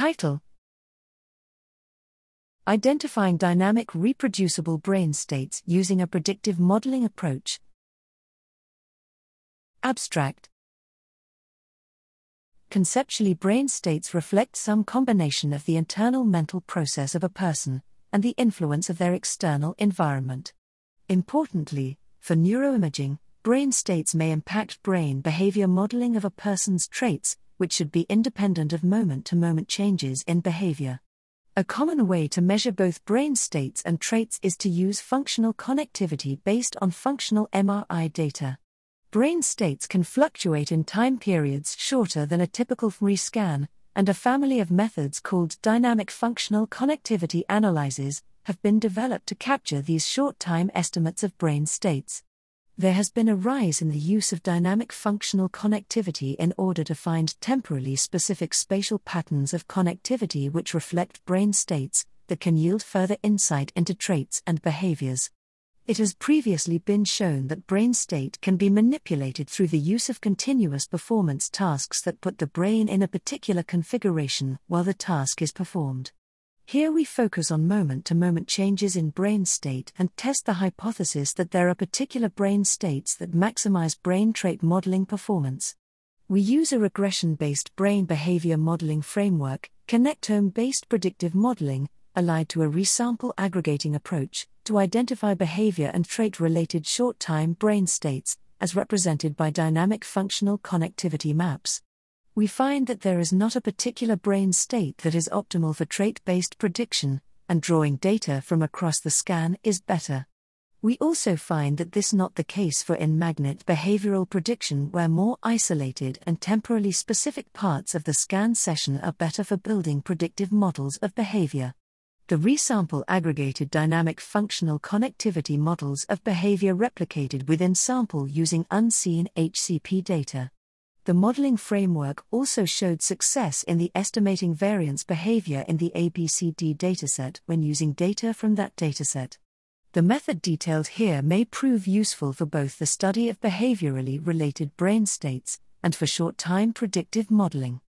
Title Identifying dynamic reproducible brain states using a predictive modeling approach. Abstract Conceptually, brain states reflect some combination of the internal mental process of a person and the influence of their external environment. Importantly, for neuroimaging, brain states may impact brain behavior modeling of a person's traits, which should be independent of moment to moment changes in behavior. A common way to measure both brain states and traits is to use functional connectivity based on functional MRI data. Brain states can fluctuate in time periods shorter than a typical fMRI scan, and a family of methods called dynamic functional connectivity analyses have been developed to capture these short time estimates of brain states. There has been a rise in the use of dynamic functional connectivity in order to find temporally specific spatial patterns of connectivity which reflect brain states that can yield further insight into traits and behaviors. It has previously been shown that brain state can be manipulated through the use of continuous performance tasks that put the brain in a particular configuration while the task is performed. Here we focus on moment to moment changes in brain state and test the hypothesis that there are particular brain states that maximize brain trait modeling performance. We use a regression based brain behavior modeling framework, connectome based predictive modeling, allied to a resample aggregating approach, to identify behavior and trait related short time brain states, as represented by dynamic functional connectivity maps. We find that there is not a particular brain state that is optimal for trait based prediction, and drawing data from across the scan is better. We also find that this is not the case for in magnet behavioral prediction where more isolated and temporally specific parts of the scan session are better for building predictive models of behavior. The resample aggregated dynamic functional connectivity models of behavior replicated within sample using unseen HCP data. The modeling framework also showed success in the estimating variance behavior in the ABCD dataset when using data from that dataset. The method detailed here may prove useful for both the study of behaviorally related brain states and for short time predictive modeling.